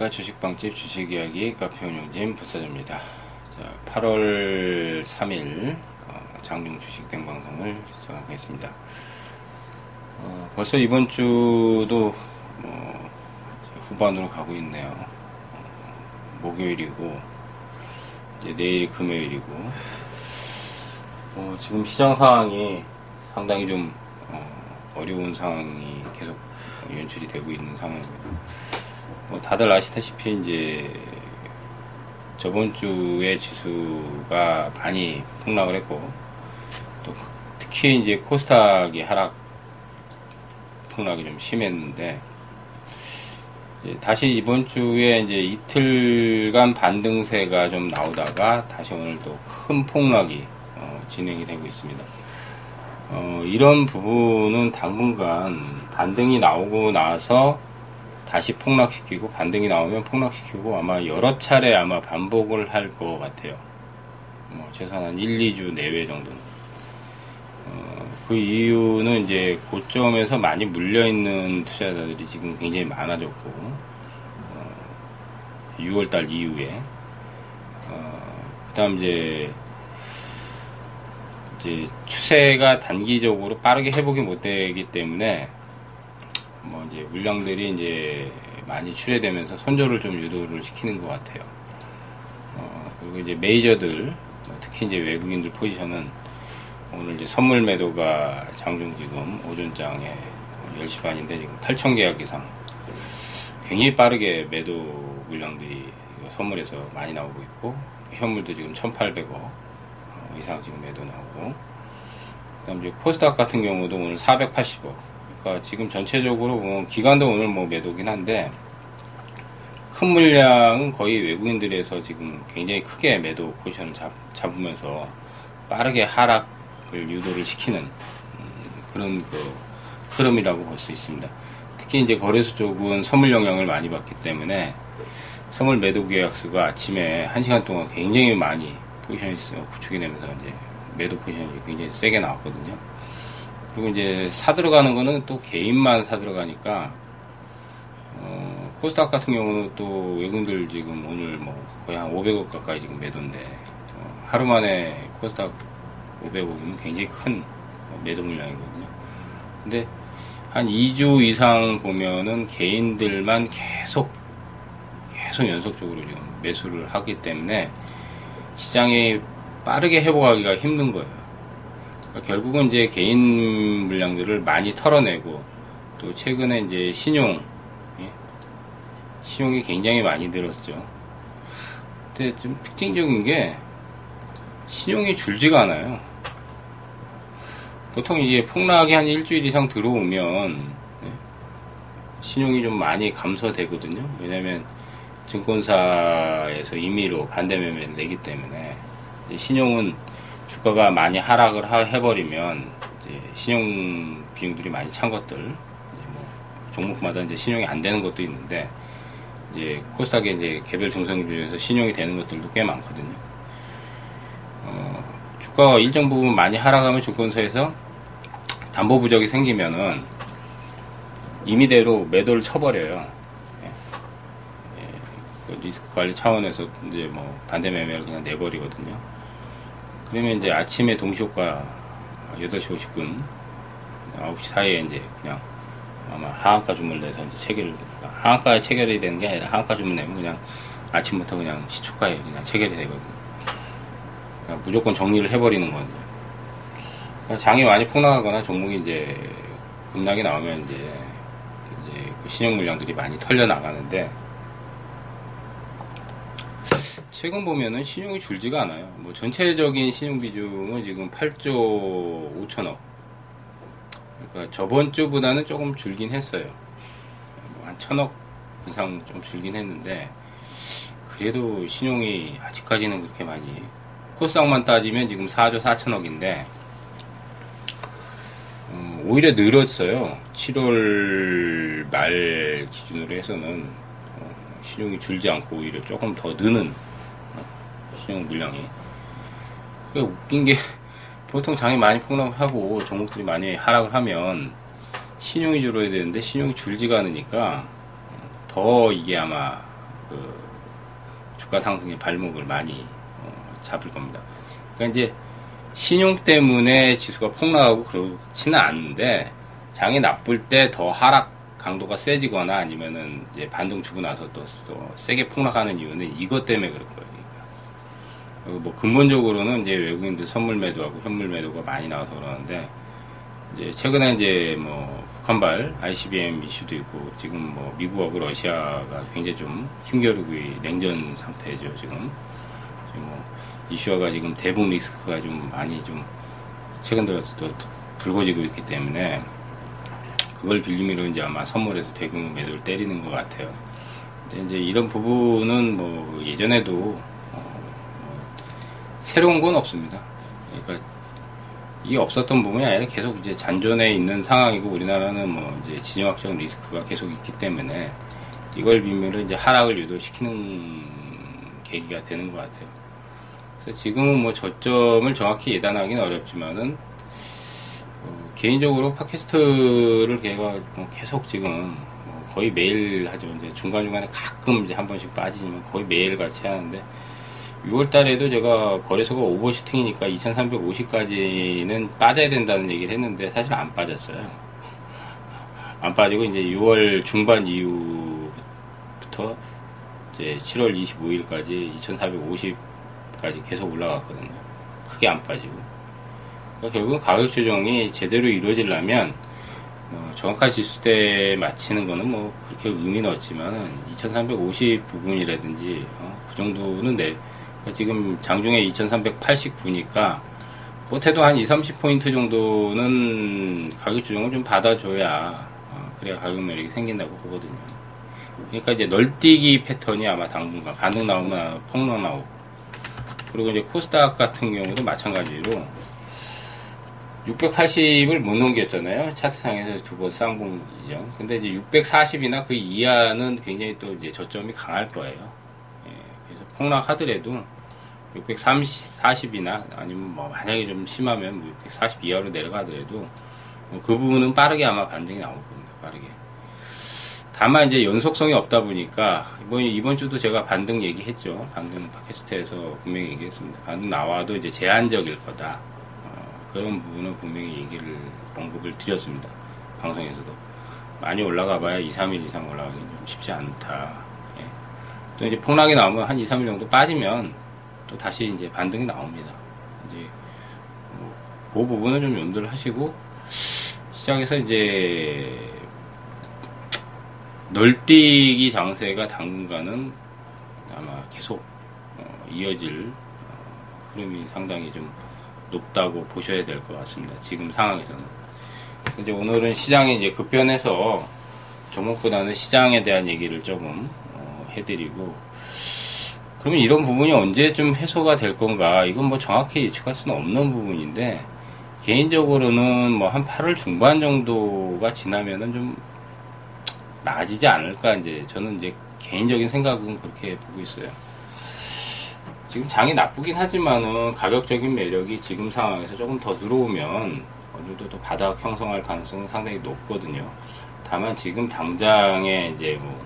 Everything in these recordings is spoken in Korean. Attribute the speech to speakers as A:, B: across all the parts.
A: 안녕하십니까 주식방집 주식이야기 카페운영진 부사장입니다. 자, 8월 3일 어, 장중 주식된 방송을 시작하겠습니다. 어, 벌써 이번 주도 뭐 후반으로 가고 있네요. 어, 목요일이고 이제 내일이 금요일이고 어, 지금 시장 상황이 상당히 좀 어, 려운 상황이 계속 연출이 되고 있는 상황입니다. 뭐 다들 아시다시피 이제 저번 주에 지수가 많이 폭락을 했고 또 특히 이제 코스닥이 하락 폭락이 좀 심했는데 다시 이번 주에 이제 이틀간 반등세가 좀 나오다가 다시 오늘 또 큰 폭락이 어, 진행이 되고 있습니다. 어, 이런 부분은 당분간 반등이 나오고 나서 다시 폭락시키고 반등이 나오면 폭락시키고 아마 여러 차례 아마 반복을 할 것 같아요. 뭐 최소한 한 1, 2주 내외 정도는. 어, 그 이유는 이제 고점에서 많이 물려있는 투자자들이 지금 굉장히 많아졌고, 어, 6월달 이후에, 어, 그 다음 이제, 이제 추세가 단기적으로 빠르게 회복이 못 되기 때문에 뭐 이제 물량들이 이제 많이 출회되면서 선조를 좀 유도를 시키는 것 같아요. 어, 그리고 이제 메이저들, 뭐 특히 이제 외국인들 포지션은 오늘 이제 선물 매도가 장중 지금 오전장에 10시 반인데 지금 8천 계약 이상. 굉장히 빠르게 매도 물량들이 선물에서 많이 나오고 있고 현물도 지금 1,800억 이상 지금 매도 나오고. 그다음 이제 코스닥 같은 경우도 오늘 480억 그러니까 지금 전체적으로 뭐 기관도 오늘 뭐 매도긴 한데 큰 물량은 거의 외국인들에서 지금 굉장히 크게 매도 포지션을 잡, 잡으면서 빠르게 하락을 유도를 시키는 음, 그런 그 흐름이라고 볼 수 있습니다. 특히 이제 거래소 쪽은 선물 영향을 많이 받기 때문에 선물 매도 계약수가 아침에 1시간 동안 굉장히 많이 포지션이 구축이 되면서 이제 매도 포지션이 굉장히 세게 나왔거든요. 그리고 이제 사들어가는 거는 또 개인만 사들어가니까 어, 코스닥 같은 경우는 또 외국인들 지금 오늘 뭐 거의 한 500억 가까이 지금 매도인데 어, 하루 만에 코스닥 500억이면 굉장히 큰 매도 물량이거든요. 근데 한 2주 이상 보면은 개인들만 계속 계속 연속적으로 지금 매수를 하기 때문에 시장이 빠르게 회복하기가 힘든 거예요. 그러니까 결국은 이제 개인 물량들을 많이 털어내고 또 최근에 이제 신용 예? 신용이 굉장히 많이 늘었죠. 근데 좀 특징적인 게 신용이 줄지가 않아요. 보통 이제 폭락이 한 일주일 이상 들어오면 예? 신용이 좀 많이 감소되거든요. 왜냐면 증권사에서 임의로 반대 매매를 내기 때문에 신용은 주가가 많이 하락을 해버리면 이제 신용 비용들이 많이 찬 것들 뭐 종목마다 이제 신용이 안 되는 것도 있는데 이제 코스닥에 이제 개별 중성주 중에서 신용이 되는 것들도 꽤 많거든요. 어, 주가가 일정 부분 많이 하락하면 주권사에서 담보 부족이 생기면은 임의대로 매도를 쳐버려요. 예. 예. 그 리스크 관리 차원에서 이제 뭐 반대 매매를 그냥 내버리거든요. 그러면 이제 아침에 동시효과 8시 50분, 9시 사이에 이제 그냥 아마 하한가 주문을 내서 이제 체결을, 하한가에 체결이 되는 게 아니라 하한가 주문 내면 그냥 아침부터 그냥 시초가에 그냥 체결이 되거든요. 그러니까 무조건 정리를 해버리는 건데. 그러니까 장이 많이 폭락하거나 종목이 이제 급락이 나오면 이제, 이제 그 신용 물량들이 많이 털려 나가는데 최근 보면은 신용이 줄지가 않아요. 뭐 전체적인 신용 비중은 지금 8조 5천억. 그러니까 저번 주보다는 조금 줄긴 했어요. 뭐한 천억 이상 좀 줄긴 했는데 그래도 신용이 아직까지는 그렇게 많이 코스닥만 따지면 지금 4조 4천억인데 음, 오히려 늘었어요. 7월 말 기준으로 해서는 어, 신용이 줄지 않고 오히려 조금 더 느는 신용 물량이. 웃긴 게 보통 장이 많이 폭락하고 종목들이 많이 하락을 하면 신용이 줄어야 되는데 신용이 줄지가 않으니까 더 이게 아마 그 주가 상승의 발목을 많이 어, 잡을 겁니다. 그러니까 이제 신용 때문에 지수가 폭락하고 그렇지는 않은데 장이 나쁠 때 더 하락 강도가 세지거나 아니면은 이제 반등 주고 나서 또, 또 세게 폭락하는 이유는 이것 때문에 그럴 거예요. 뭐 근본적으로는 이제 외국인들 선물 매도하고 현물 매도가 많이 나와서 그러는데 이제 최근에 이제 뭐 북한발 ICBM 이슈도 있고 지금 뭐 미국하고 러시아가 굉장히 좀 힘겨루고 냉전 상태죠 지금. 뭐 이슈화가 지금 대북 리스크가 좀 많이 좀 최근 들어서 또 불거지고 있기 때문에 그걸 빌미로 이제 아마 선물에서 대규모 매도를 때리는 것 같아요. 이제 이런 부분은 뭐 예전에도 새로운 건 없습니다. 그러니까 이게 없었던 부분이 아니라 계속 이제 잔존해 있는 상황이고 우리나라는 뭐 이제 진영학적 리스크가 계속 있기 때문에 이걸 빌미로 이제 하락을 유도시키는 계기가 되는 것 같아요. 그래서 지금은 뭐 저점을 정확히 예단하기는 어렵지만은 어, 개인적으로 팟캐스트를 뭐 계속 지금 뭐 거의 매일 하죠. 이제 중간중간에 가끔 이제 한 번씩 빠지지만 거의 매일 같이 하는데 6월 달에도 제가 거래소가 오버슈팅이니까 2350까지는 빠져야 된다는 얘기를 했는데 사실 안 빠졌어요. 안 빠지고 이제 6월 중반 이후부터 이제 7월 25일까지 2450까지 계속 올라갔거든요. 크게 안 빠지고. 그러니까 결국은 가격 조정이 제대로 이루어지려면 뭐 정확한 지수대 맞히는 거는 뭐 그렇게 의미는 없지만 2350 부분이라든지 어, 그 정도는 내 지금 장중에 2389니까 못해도 한 2, 30포인트 정도는 가격 조정을 좀 받아줘야 어, 그래야 가격 매력이 생긴다고 보거든요. 그러니까 이제 널뛰기 패턴이 아마 당분간 반등 나오면 폭락 나오고 그리고 이제 코스닥 같은 경우도 마찬가지로 680을 못 넘겼잖아요. 차트상에서 두 번 쌍봉이죠. 근데 이제 640이나 그 이하는 굉장히 또 이제 저점이 강할 거예요. 폭락하더라도 640이나 아니면 뭐 만약에 좀 심하면 640 이하로 내려가더라도 뭐그 부분은 빠르게 아마 반등이 나올 겁니다. 빠르게. 다만 이제 연속성이 없다 보니까 이번 이번 주도 제가 반등 얘기했죠. 반등 팟캐스트에서 분명히 얘기했습니다. 반등 나와도 이제 제한적일 거다. 어, 그런 부분은 분명히 얘기를 언급을 드렸습니다. 방송에서도 많이 올라가봐야 2, 3일 이상 올라가기 좀 쉽지 않다. 또 이제 폭락이 나오면 한 2, 3일 정도 빠지면 또 다시 이제 반등이 나옵니다. 이제 뭐그 부분은 좀 염두를 하시고 시장에서 이제 널뛰기 장세가 당분간은 아마 계속 어, 이어질 어, 흐름이 상당히 좀 높다고 보셔야 될 것 같습니다. 지금 상황에서는. 이제 오늘은 시장이 이제 급변해서 종목보다는 시장에 대한 얘기를 조금 해드리고 그러면 이런 부분이 언제 좀 해소가 될 건가 이건 뭐 정확히 예측할 수는 없는 부분인데 개인적으로는 뭐 한 8월 중반 정도가 지나면은 좀 나아지지 않을까 이제 저는 이제 개인적인 생각은 그렇게 보고 있어요. 지금 장이 나쁘긴 하지만은 가격적인 매력이 지금 상황에서 조금 더 들어오면 어느 정도 또 바닥 형성할 가능성은 상당히 높거든요. 다만 지금 당장에 이제 뭐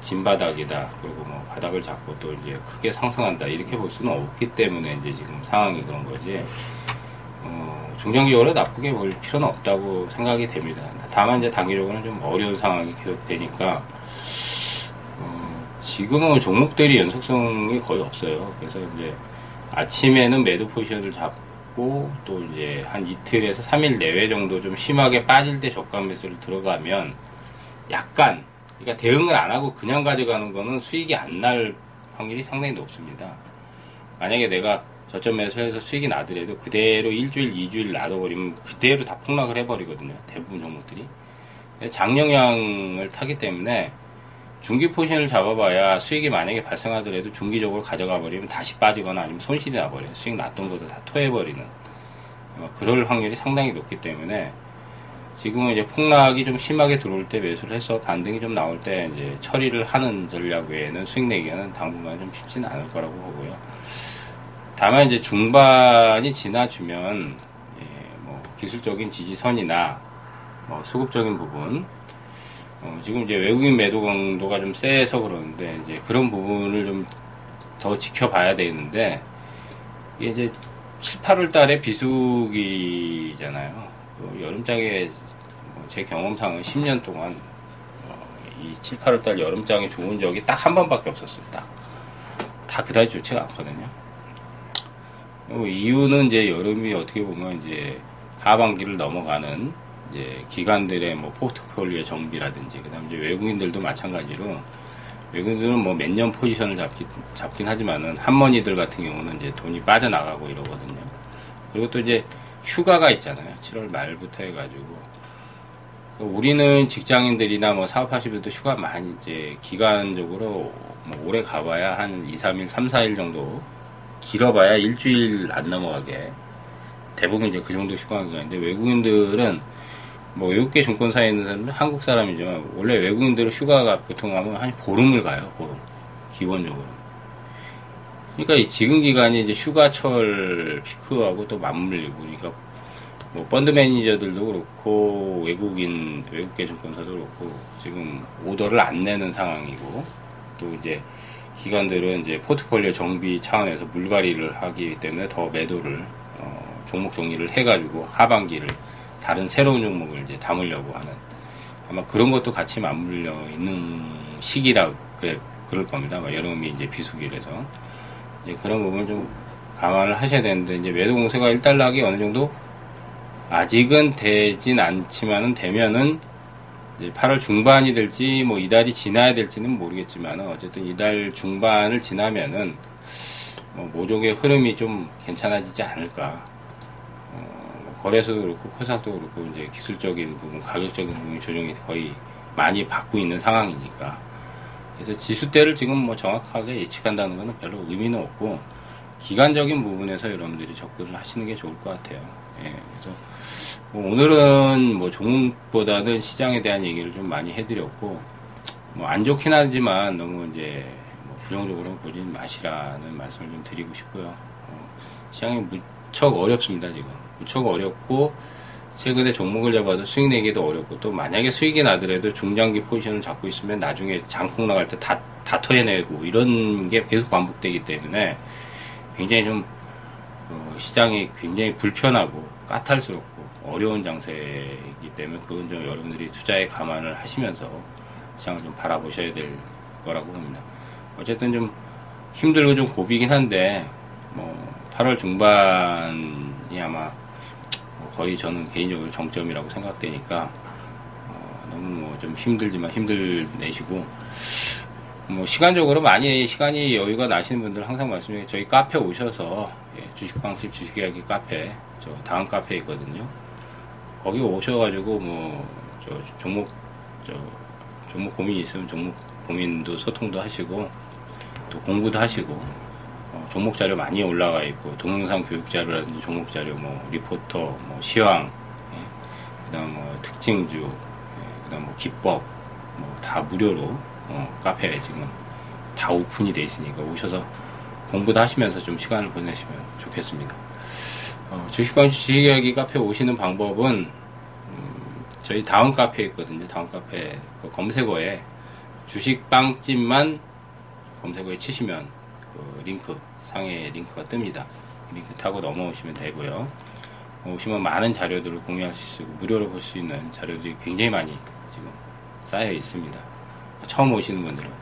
A: 진바닥이다. 그리고 뭐 바닥을 잡고 또 이제 크게 상승한다. 이렇게 볼 수는 없기 때문에 이제 지금 상황이 그런 거지. 어, 중장기적으로 나쁘게 볼 필요는 없다고 생각이 됩니다. 다만 이제 단기적으로는 좀 어려운 상황이 계속 되니까 어, 지금은 종목들이 연속성이 거의 없어요. 그래서 이제 아침에는 매도 포지션을 잡고 또 이제 한 이틀에서 3일 내외 정도 좀 심하게 빠질 때 저가 매수를 들어가면 약간 그러니까 대응을 안 하고 그냥 가져가는 거는 수익이 안 날 확률이 상당히 높습니다. 만약에 내가 저점 매수해서 수익이 나더라도 그대로 일주일, 이주일 놔둬버리면 그대로 다 폭락을 해버리거든요. 대부분 종목들이. 장 영향을 타기 때문에 중기 포지션을 잡아봐야 수익이 만약에 발생하더라도 중기적으로 가져가 버리면 다시 빠지거나 아니면 손실이 나버려요. 수익 났던 것도 다 토해버리는. 어, 그럴 확률이 상당히 높기 때문에 지금은 이제 폭락이 좀 심하게 들어올 때 매수를 해서 반등이 좀 나올 때 이제 처리를 하는 전략 외에는 수익 내기는 당분간 좀 쉽지는 않을 거라고 보고요. 다만 이제 중반이 지나주면 예, 뭐 기술적인 지지선이나 뭐 수급적인 부분 어, 지금 이제 외국인 매도 강도가 좀 세서 그러는데 이제 그런 부분을 좀 더 지켜봐야 되는데 이게 이제 7, 8월 달에 비수기잖아요. 그 여름장에 뭐 제 경험상은 10년 동안 어, 이 7, 8월 달 여름장에 좋은 적이 딱 한 번밖에. 딱. 다 그다지 좋지가 않거든요. 어, 이유는 이제 여름이 어떻게 보면 이제 하반기를 넘어가는 이제 기관들의 뭐 포트폴리오 정비라든지 그다음 이제 외국인들도 마찬가지로 외국인들은 뭐 몇 년 포지션을 잡긴, 잡긴 하지만은 한머니들 같은 경우는 이제 돈이 빠져나가고 이러거든요. 그리고 또 이제 휴가가 있잖아요. 7월 말부터 해가지고. 우리는 직장인들이나 뭐 사업하시는 분들 휴가 많이 이제 기간적으로 뭐 오래 가봐야 한 2, 3일, 3, 4일 정도 길어봐야 일주일 안 넘어가게 대부분 이제 그 정도 휴가 기간인데 외국인들은 뭐 외국계 증권사에 있는 사람은 한국 사람이지만 원래 외국인들은 휴가가 보통 하면 한 보름을 가요 보름. 기본적으로. 그러니까 이 지금 기간이 이제 휴가철 피크하고 또 맞물리고 그러니까 뭐 펀드 매니저들도 그렇고 외국인 외국계 증권사도 그렇고 지금 오더를 안 내는 상황이고 또 이제 기관들은 이제 포트폴리오 정비 차원에서 물갈이를 하기 때문에 더 매도를 어, 종목 정리를 해가지고 하반기를 다른 새로운 종목을 이제 담으려고 하는 아마 그런 것도 같이 맞물려 있는 시기라 그래 그럴 겁니다. 여름이 이제 비수기라서 이제 그런 부분 좀 감안을 하셔야 되는데 이제 매도 공세가 일단락이 어느 정도 아직은 되진 않지만은 되면은 8월 중반이 될지 뭐 이달이 지나야 될지는 모르겠지만 어쨌든 이달 중반을 지나면은 뭐 모종의 흐름이 좀 괜찮아지지 않을까 거래소도 그렇고 코스닥도 그렇고 이제 기술적인 부분, 가격적인 부분 조정이 거의 많이 받고 있는 상황이니까. 그래서 지수대를 지금 뭐 정확하게 예측한다는 것은 별로 의미는 없고 기간적인 부분에서 여러분들이 접근을 하시는 게 좋을 것 같아요. 예, 그래서 뭐 오늘은 뭐 종목보다는 시장에 대한 얘기를 좀 많이 해드렸고 뭐 안 좋긴 하지만 너무 이제 뭐 부정적으로 보진 마시라는 말씀을 좀 드리고 싶고요. 어, 시장이 무척 어렵습니다 지금. 무척 어렵고 최근에 종목을 잡아도 수익 내기도 어렵고 또 만약에 수익이 나더라도 중장기 포지션을 잡고 있으면 나중에 장풍 나갈 때 다다 토해내고 이런 게 계속 반복되기 때문에 굉장히 좀 어, 시장이 굉장히 불편하고 까탈스럽고 어려운 장세이기 때문에 그건 좀 여러분들이 투자에 감안을 하시면서 시장을 좀 바라보셔야 될 거라고 봅니다. 어쨌든 좀 힘들고 좀 고비긴 한데 뭐 8월 중반이 아마 거의 저는 개인적으로 정점이라고 생각되니까 어, 너무 뭐 좀 힘들지만 힘들 내시고 뭐 시간적으로 많이 시간이 여유가 나시는 분들 항상 말씀드리게 저희 카페 오셔서 예, 주식방식 주식이야기 카페 저 다음 카페 있거든요. 거기 오셔가지고 뭐 저 종목 저 종목 고민이 있으면 종목 고민도 소통도 하시고 또 공부도 하시고 종목 자료 많이 올라가 있고 동영상 교육 자료라든지 종목 자료 뭐 리포터 뭐 시황 예, 그다음 뭐 특징주 예, 그다음 뭐 기법 뭐 다 무료로 어, 카페에 지금 다 오픈이 돼 있으니까 오셔서 공부도 하시면서 좀 시간을 보내시면 좋겠습니다. 어, 주식방 주식이야기 카페 오시는 방법은 음, 저희 다음 카페 있거든요. 다음 카페 그 검색어에 주식빵집만 검색어에 치시면 그 링크 상에 링크가 뜹니다. 링크 타고 넘어오시면 되고요. 오시면 많은 자료들을 공유할 수 있고 무료로 볼 수 있는 자료들이 굉장히 많이 지금 쌓여 있습니다. 처음 오시는 분들은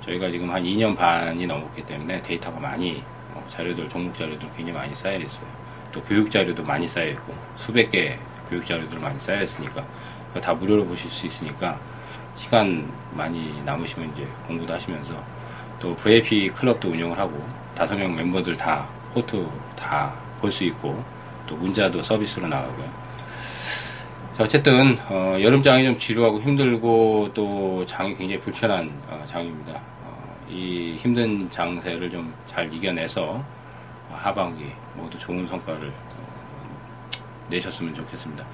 A: 저희가 지금 한 2년 반이 넘었기 때문에 데이터가 많이 어, 자료들 종목 자료들 굉장히 많이 쌓여 있어요. 또 교육 자료도 많이 쌓여 있고 수백 개 교육 자료들 많이 쌓여 있으니까 다 무료로 보실 수 있으니까 시간 많이 남으시면 이제 공부도 하시면서 또 VIP 클럽도 운영을 하고 다섯 명 멤버들 다 코트 다 볼 수 있고 또 문자도 서비스로 나가고요. 자, 어쨌든 어, 여름장이 좀 지루하고 힘들고 또 장이 굉장히 불편한 어, 장입니다. 어, 이 힘든 장세를 좀 잘 이겨내서 하반기 모두 좋은 성과를 어, 내셨으면 좋겠습니다.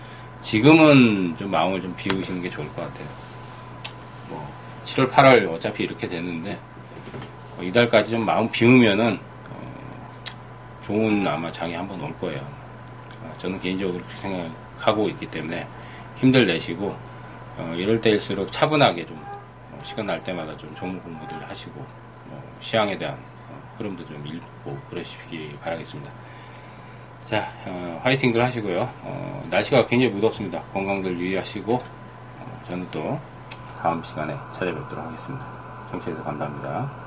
A: 지금은 좀 마음을 좀 비우시는 게 좋을 것 같아요. 뭐 7월, 8월 어차피 이렇게 되는데 어, 이달까지 좀 마음 비우면은 좋은 아마 장이 한번 올 거예요. 어, 저는 개인적으로 그렇게 생각 하고 있기 때문에 힘들 내시고 어, 이럴 때일수록 차분하게 좀 어, 시간 날 때마다 좀 종목 공부들 하시고 뭐 시황에 대한 어, 흐름도 좀 읽고 그러시기 바라겠습니다. 자, 어, 화이팅들 하시고요. 어, 날씨가 굉장히 무덥습니다. 건강들 유의하시고 어, 저는 또 다음 시간에 찾아뵙도록 하겠습니다. 청취해주셔서 감사합니다.